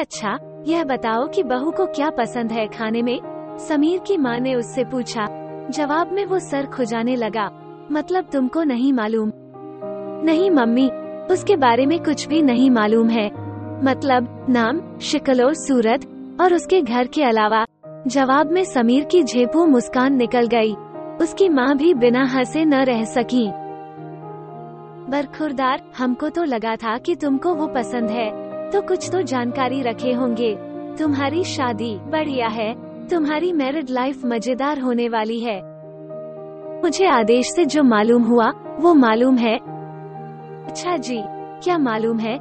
अच्छा यह बताओ कि बहू को क्या पसंद है खाने में? समीर की माँ ने उससे पूछा। जवाब में वो सर खुजाने लगा। मतलब तुमको नहीं मालूम। नहीं, मम्मी, उसके बारे में कुछ भी नहीं मालूम है। मतलब नाम, शिकल और सूरत, और उसके घर के अलावा। जवाब में समीर की झेपू मुस्कान निकल गई। उसकी माँ भी बिना हंसे न रह सकी। बरखुरदार, हमको तो लगा था कि तुमको वो पसंद है। तो कुछ तो जानकारी रखे होंगे। तुम्हारी शादी बढ़िया है। तुम्हारी मैरिड लाइफ मज़ेदार होने वाली है। मुझे आदेश से जो मालूम हुआ, वो मालूम है। अच्छा जी, क्या मालूम है?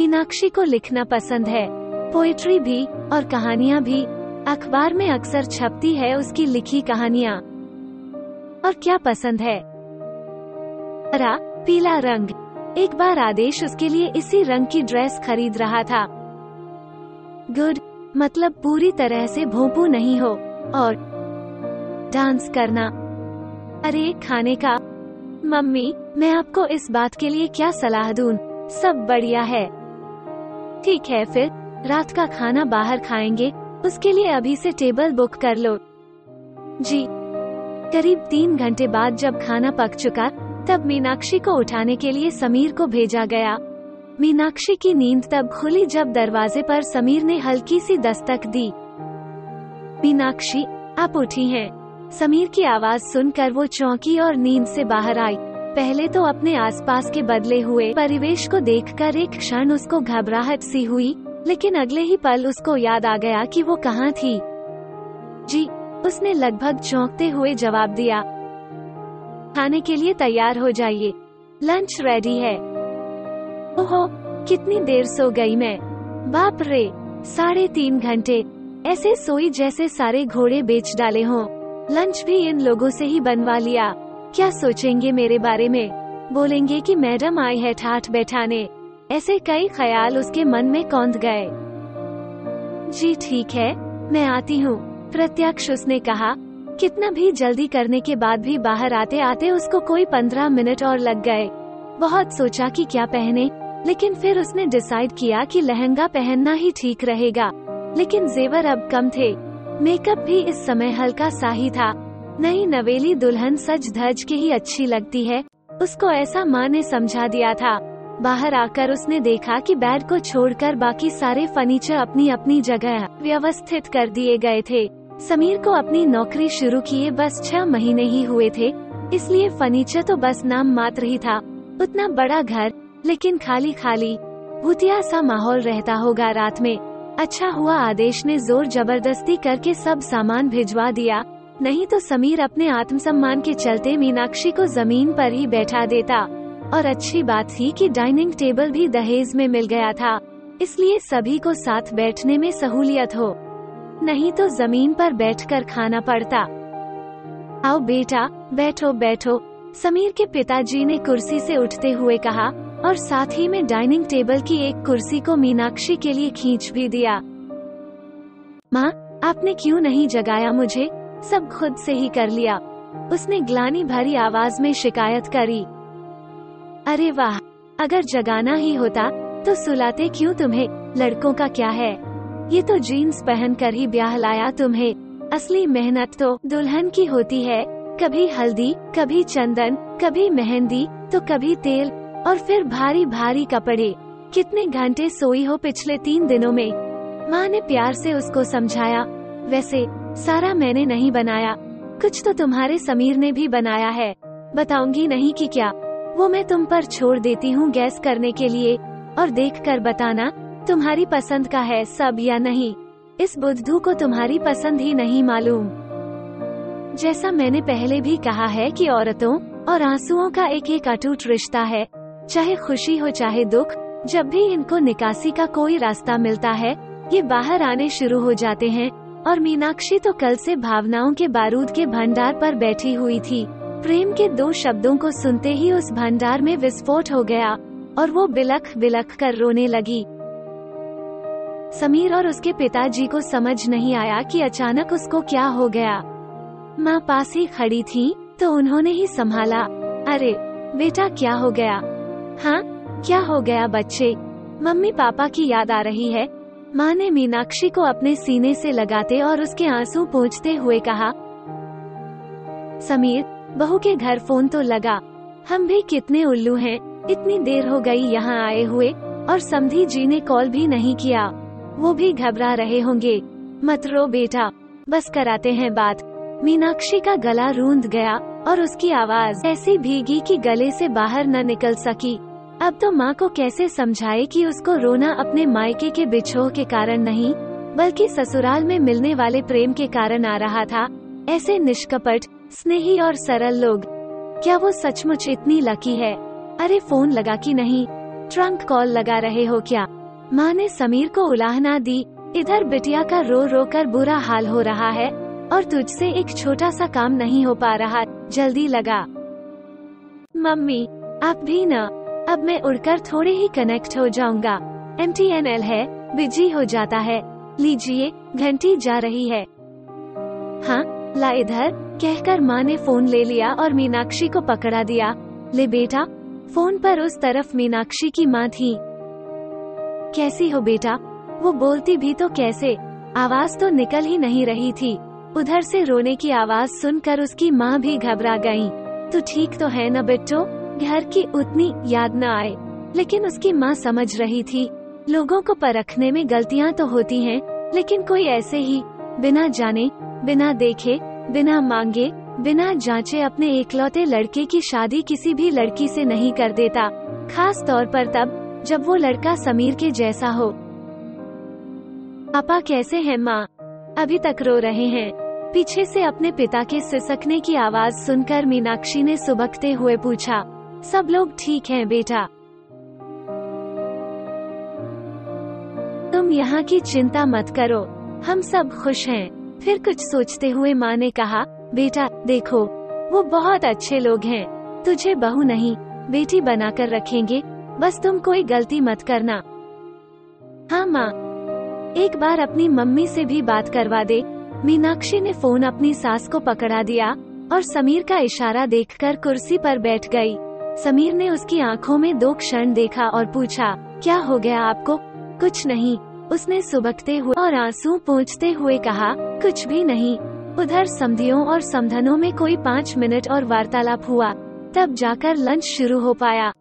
मीनाक्षी को लिखना पसंद है। पोएट्री भी और कहानियाँ भी। अखबार में अक्सर छपती है उसकी लिखी कहानियाँ। और क्या पसंद है? हरा, पीला रंग। एक बार आदेश उसके लिए इसी रंग की ड्रेस खरीद रहा था। गुड मतलब पूरी तरह से भोंपू नहीं हो, और डांस करना। अरे, खाने का। मम्मी, मैं आपको इस बात के लिए क्या सलाह दूँ? सब बढ़िया है। ठीक है, फिर रात का खाना बाहर खाएँगे, उसके लिए अभी से टेबल बुक कर लो। जी। करीब तीन घंटे बाद जब खाना पक चुका तब मीनाक्षी को उठाने के लिए समीर को भेजा गया। मीनाक्षी की नींद तब खुली जब दरवाजे पर समीर ने हल्की सी दस्तक दी। मीनाक्षी, आप उठी हैं। समीर की आवाज़ सुनकर वो चौंकी और नींद से बाहर आई। पहले तो अपने आसपास के बदले हुए परिवेश को देखकर एक क्षण उसको घबराहट सी हुई, लेकिन अगले ही पल उसको याद आ गया कि वो कहाँ थी। जी, उसने लगभग चौंकते हुए जवाब दिया। खाने के लिए तैयार हो जाइए। लंच रेडी है। ओहो, कितनी देर सो गई मैं। बाप रे, साढ़े तीन घंटे। ऐसे सोई जैसे सारे घोड़े बेच डाले हों। लंच भी इन लोगों से ही बनवा लिया। क्या सोचेंगे मेरे बारे में? बोलेंगे कि मैडम आई है ठाठ बैठाने। ऐसे कई ख्याल उसके मन में कौंध गए। जी ठीक है, मैं आती हूँ। प्रत्यक्ष उसने कहा कितना भी जल्दी करने के बाद भी बाहर आते आते उसको कोई पंद्रह मिनट और लग गए। बहुत सोचा कि क्या पहने, लेकिन फिर उसने डिसाइड किया कि लहंगा पहनना ही ठीक रहेगा। लेकिन जेवर अब कम थे। मेकअप भी इस समय हल्का सा ही था। नई नवेली दुल्हन सज धज के ही अच्छी लगती है। उसको ऐसा माँ ने समझा दिया था। बाहर आकर उसने देखा कि बेड को छोड़कर बाकी सारे फर्नीचर अपनी अपनी जगह व्यवस्थित कर दिए गए थे। समीर को अपनी नौकरी शुरू किए बस छह महीने ही हुए थे, इसलिए फर्नीचर तो बस नाम मात्र ही था। उतना बड़ा घर, लेकिन खाली खाली, भूतिया सा माहौल रहता होगा रात में। अच्छा हुआ आदेश ने ज़ोर ज़बरदस्ती करके सब सामान भिजवा दिया। नहीं तो समीर अपने आत्मसम्मान के चलते मीनाक्षी को ज़मीन पर ही बैठा देता। और अच्छी बात थी कि डाइनिंग टेबल भी दहेज में मिल गया था, इसलिए सभी को साथ बैठने में सहूलियत हो। नहीं तो ज़मीन पर बैठकर खाना पड़ता। आओ बेटा, बैठो बैठो, समीर के पिताजी ने कुर्सी से उठते हुए कहा, और साथ ही में डाइनिंग टेबल की एक कुर्सी को मीनाक्षी के लिए खींच भी दिया। माँ, आपने क्यों नहीं जगाया मुझे? सब खुद से ही कर लिया। उसने ग्लानी भरी आवाज़ में शिकायत करी। अरे वाह, अगर जगाना ही होता तो सुलाते क्यों तुम्हें? लड़कों का क्या है? ये तो जीन्स पहन कर ही ब्याह लाया तुम्हें। असली मेहनत तो दुल्हन की होती है। कभी हल्दी, कभी चंदन, कभी मेहंदी तो कभी तेल, और फिर भारी भारी कपड़े। कितने घंटे सोई हो पिछले तीन दिनों में। माँ ने प्यार से उसको समझाया। वैसे, सारा मैंने नहीं बनाया। कुछ तो तुम्हारे समीर ने भी बनाया है। बताऊँगी नहीं कि क्या। वो मैं तुम पर छोड़ देती हूँ गैस करने के लिए, और देख कर बताना तुम्हारी पसंद का है, सब या नहीं। इस बुद्धू को तुम्हारी पसंद ही नहीं मालूम। जैसा मैंने पहले भी कहा है कि औरतों और आंसुओं का एक एक अटूट रिश्ता है, चाहे खुशी हो, चाहे दुख, जब भी इनको निकासी का कोई रास्ता मिलता है, ये बाहर आने शुरू हो जाते हैं, और मीनाक्षी तो कल से भावनाओं के बारूद के भंडार पर बैठी हुई थी। प्रेम के दो शब्दों को सुनते ही उस भंडार में विस्फोट हो गया, और वो बिलख बिलख कर रोने लगी। समीर और उसके पिताजी को समझ नहीं आया कि अचानक उसको क्या हो गया। माँ पास ही खड़ी थी तो उन्होंने ही संभाला। अरे, बेटा, क्या हो गया? हाँ क्या हो गया बच्चे? मम्मी पापा की याद आ रही है। माँ ने मीनाक्षी को अपने सीने से लगाते और उसके आँसू पोंछते हुए कहा, समीर, बहू के घर फ़ोन तो लगा। हम भी कितने उल्लू हैं, इतनी देर हो गई यहाँ आए हुए, और समधी जी ने कॉल भी नहीं किया। वो भी घबरा रहे होंगे। मत रो बेटा। बस कराते हैं बात। मीनाक्षी का गला रूंध गया और उसकी आवाज़ ऐसी भीगी कि गले से बाहर न निकल सकी। अब तो माँ को कैसे समझाए कि उसको रोना अपने मायके के बिछोह के कारण नहीं, बल्कि ससुराल में मिलने वाले प्रेम के कारण आ रहा था। ऐसे निष्कपट, स्नेही और सरल लोग। क्या वो सचमुच इतनी लकी है? अरे फ़ोन लगा कि नहीं? ट्रंक कॉल लगा रहे हो क्या? माँ ने समीर को उलाहना दी, इधर बिटिया का रो रो कर बुरा हाल हो रहा है, और तुझसे एक छोटा सा काम नहीं हो पा रहा, जल्दी लगा। मम्मी, आप भी न, अब मैं उड़कर थोड़े ही कनेक्ट हो जाऊँगा। एम टी एन एल है बिज़ी हो जाता है। लीजिए, घंटी जा रही है। हाँ ला इधर, कहकर माँ ने फ़ोन ले लिया और मीनाक्षी को पकड़ा दिया। ले बेटा, फ़ोन पर उस तरफ़ मीनाक्षी की माँ थी। कैसी हो बेटा? वो बोलती भी तो कैसे? आवाज़ तो निकल ही नहीं रही थी। उधर से रोने की आवाज़ सुनकर उसकी माँ भी घबरा गई। तो ठीक तो है न बिट्टो? घर की उतनी याद न आए। लेकिन उसकी माँ समझ रही थी। लोगों को परखने में गलतियाँ तो होती हैं, लेकिन कोई ऐसे ही बिना जाने बिना देखे बिना मांगे बिना जांचे अपने एकलौते लड़के की शादी किसी भी लड़की से नहीं कर देता। खास तौर पर तब जब वो लड़का समीर के जैसा हो। पापा कैसे हैं माँ? अभी तक रो रहे हैं। पीछे से अपने पिता के सिसकने की आवाज़ सुनकर मीनाक्षी ने सुबकते हुए पूछा, सब लोग ठीक हैं बेटा? तुम यहाँ की चिंता मत करो, हम सब खुश हैं। फिर कुछ सोचते हुए माँ ने कहा, बेटा, देखो, वो बहुत अच्छे लोग हैं। तुझे बहू नहीं, बेटी बनाकर रखेंगे बस तुम कोई गलती मत करना। हाँ माँ। एक बार अपनी मम्मी से भी बात करवा दे। मीनाक्षी ने फ़ोन अपनी सास को पकड़ा दिया और समीर का इशारा देखकर कुर्सी पर बैठ गई। समीर ने उसकी आँखों में दो क्षण देखा और पूछा, क्या हो गया आपको? कुछ नहीं, उसने सुबकते हुए और आँसू पोंछते हुए कहा, कुछ भी नहीं। उधर समधियों और समधनों में कोई पाँच मिनट और वार्तालाप हुआ, तब जाकर लंच शुरू हो पाया।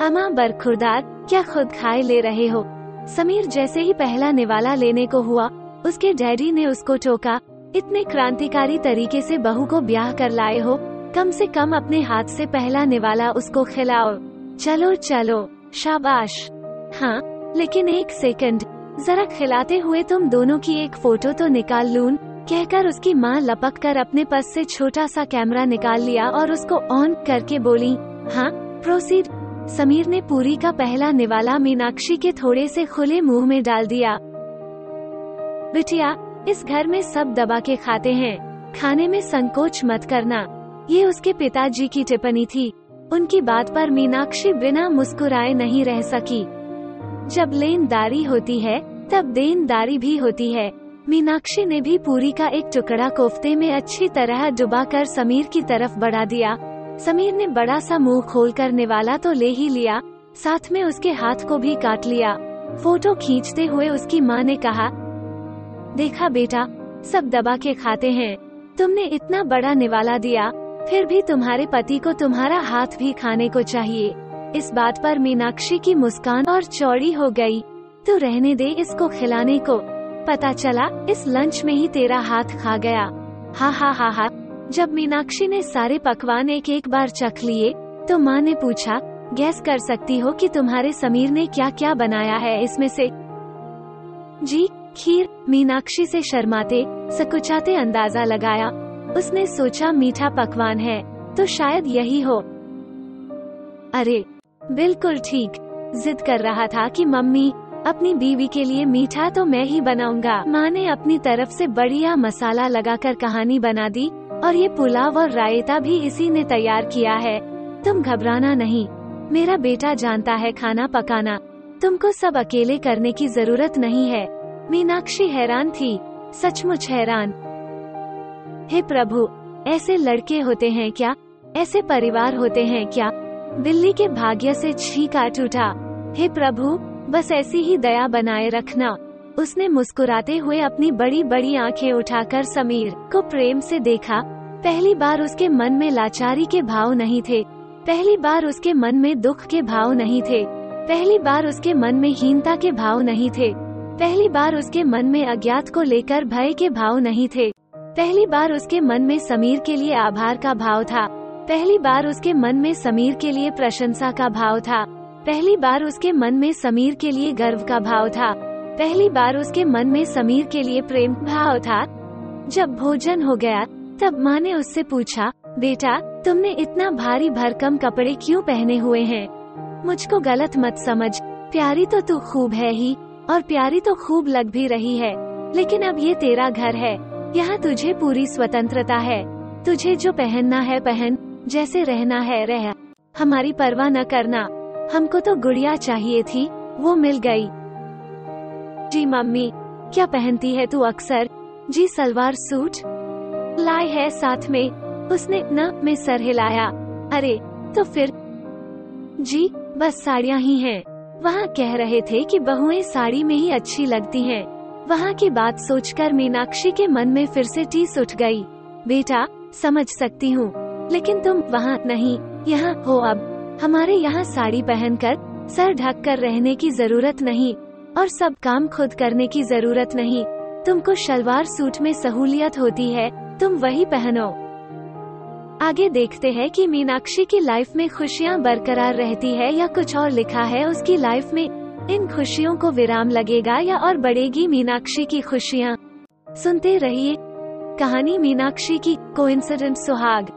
अमा बरखुरदार, क्या खुद खाए ले रहे हो? समीर जैसे ही पहला निवाला लेने को हुआ, उसके डैडी ने उसको टोका, इतने क्रांतिकारी तरीके से बहू को ब्याह कर लाए हो, कम से कम अपने हाथ से पहला निवाला उसको खिलाओ। चलो चलो, शाबाश। हाँ लेकिन एक सेकंड, जरा खिलाते हुए तुम दोनों की एक फ़ोटो तो निकाल लून कहकर उसकी माँ लपक कर अपने पस से छोटा सा कैमरा निकाल लिया और उसको ऑन करके बोली हाँ प्रोसीड। समीर ने पूरी का पहला निवाला मीनाक्षी के थोड़े से खुले मुँह में डाल दिया। बिटिया, इस घर में सब दबा के खाते हैं। खाने में संकोच मत करना। ये उसके पिताजी की टिप्पणी थी। उनकी बात पर मीनाक्षी बिना मुस्कुराए नहीं रह सकी। जब लेनदारी होती है, तब देनदारी भी होती है। मीनाक्षी ने भी पूरी का एक टुकड़ा कोफ्ते में अच्छी तरह डुबाकर समीर की तरफ़ बढ़ा दिया। समीर ने बड़ा सा मुँह खोल कर निवाला तो ले ही लिया, साथ में उसके हाथ को भी काट लिया। फ़ोटो खींचते हुए उसकी माँ ने कहा, देखा बेटा, सब दबा के खाते हैं। तुमने इतना बड़ा निवाला दिया, फिर भी तुम्हारे पति को तुम्हारा हाथ भी खाने को चाहिए। इस बात पर मीनाक्षी की मुस्कान और चौड़ी हो गई। तो रहने दे इसको खिलाने को। पता चला, इस लंच में ही तेरा हाथ खा गया। हा हा हा हा। जब मीनाक्षी ने सारे पकवान एक एक बार चख लिए तो माँ ने पूछा, गैस कर सकती हो कि तुम्हारे समीर ने क्या क्या बनाया है इसमें से? जी, खीर, मीनाक्षी से शर्माते, सकुचाते अंदाज़ा लगाया। उसने सोचा, मीठा पकवान है तो शायद यही हो। अरे, बिल्कुल ठीक। जिद कर रहा था कि मम्मी, अपनी बीवी के लिए मीठा तो मैं ही बनाऊँगा। माँ ने अपनी तरफ़ से बढ़िया मसाला लगाकर कहानी बना दी और ये पुलाव और रायता भी इसी ने तैयार किया है। तुम घबराना नहीं। मेरा बेटा जानता है खाना पकाना। तुमको सब अकेले करने की ज़रूरत नहीं है। मीनाक्षी हैरान थी। सचमुच हैरान। हे प्रभु, ऐसे लड़के होते हैं क्या? ऐसे परिवार होते हैं क्या? बिल्ली के भाग्य से छी काट उठा। हे प्रभु, बस ऐसी ही दया बनाए रखना। उसने मुस्कुराते हुए अपनी बड़ी बड़ी आँखें उठाकर समीर को प्रेम से देखा। पहली बार उसके मन में लाचारी के भाव नहीं थे। पहली बार उसके मन में दुख के भाव नहीं थे। पहली बार उसके मन में हीनता के भाव नहीं थे। पहली बार उसके मन में अज्ञात को लेकर भय के भाव नहीं थे। पहली बार उसके मन में समीर के लिए आभार का भाव था। पहली बार उसके मन में समीर के लिए प्रशंसा का भाव था। पहली बार उसके मन में समीर के लिए गर्व का भाव था। पहली बार उसके मन में समीर के लिए प्रेम भाव था। जब भोजन हो गया, तब माँ ने उससे पूछा, बेटा, तुमने इतना भारी भरकम कपड़े क्यों पहने हुए हैं? मुझको गलत मत समझ। प्यारी तो तू खूब है ही, और प्यारी तो खूब लग भी रही है। लेकिन अब ये तेरा घर है। यहाँ तुझे पूरी स्वतंत्रता है। तुझे जो पहनना है, पहन। जैसे रहना है, रह। हमारी परवाह न करना। हमको तो गुड़िया चाहिए थी, वो मिल गई। जी मम्मी, क्या पहनती है तू अक्सर? जी सलवार सूट? लाए है साथ में। उसने न में सर हिलाया। अरे तो फिर? जी, बस साड़ियाँ ही हैं। वहाँ कह रहे थे कि बहुएँ साड़ी में ही अच्छी लगती हैं। वहाँ की बात सोचकर मीनाक्षी के मन में फिर से टीस उठ गई। बेटा, समझ सकती हूँ। लेकिन तुम वहाँ नहीं, यहाँ हो अब। हमारे यहाँ साड़ी पहनकर सर ढक कर रहने की ज़रूरत नहीं। और सब काम खुद करने की ज़रूरत नहीं। तुमको शलवार सूट में सहूलियत होती है, तुम वही पहनो। आगे देखते हैं कि मीनाक्षी की लाइफ में खुशियाँ बरकरार रहती है या कुछ और लिखा है उसकी लाइफ में। इन खुशियों को विराम लगेगा या और बढ़ेगी मीनाक्षी की खुशियाँ। सुनते रहिए कहानी मीनाक्षी की कोइंसिडेंट सुहाग।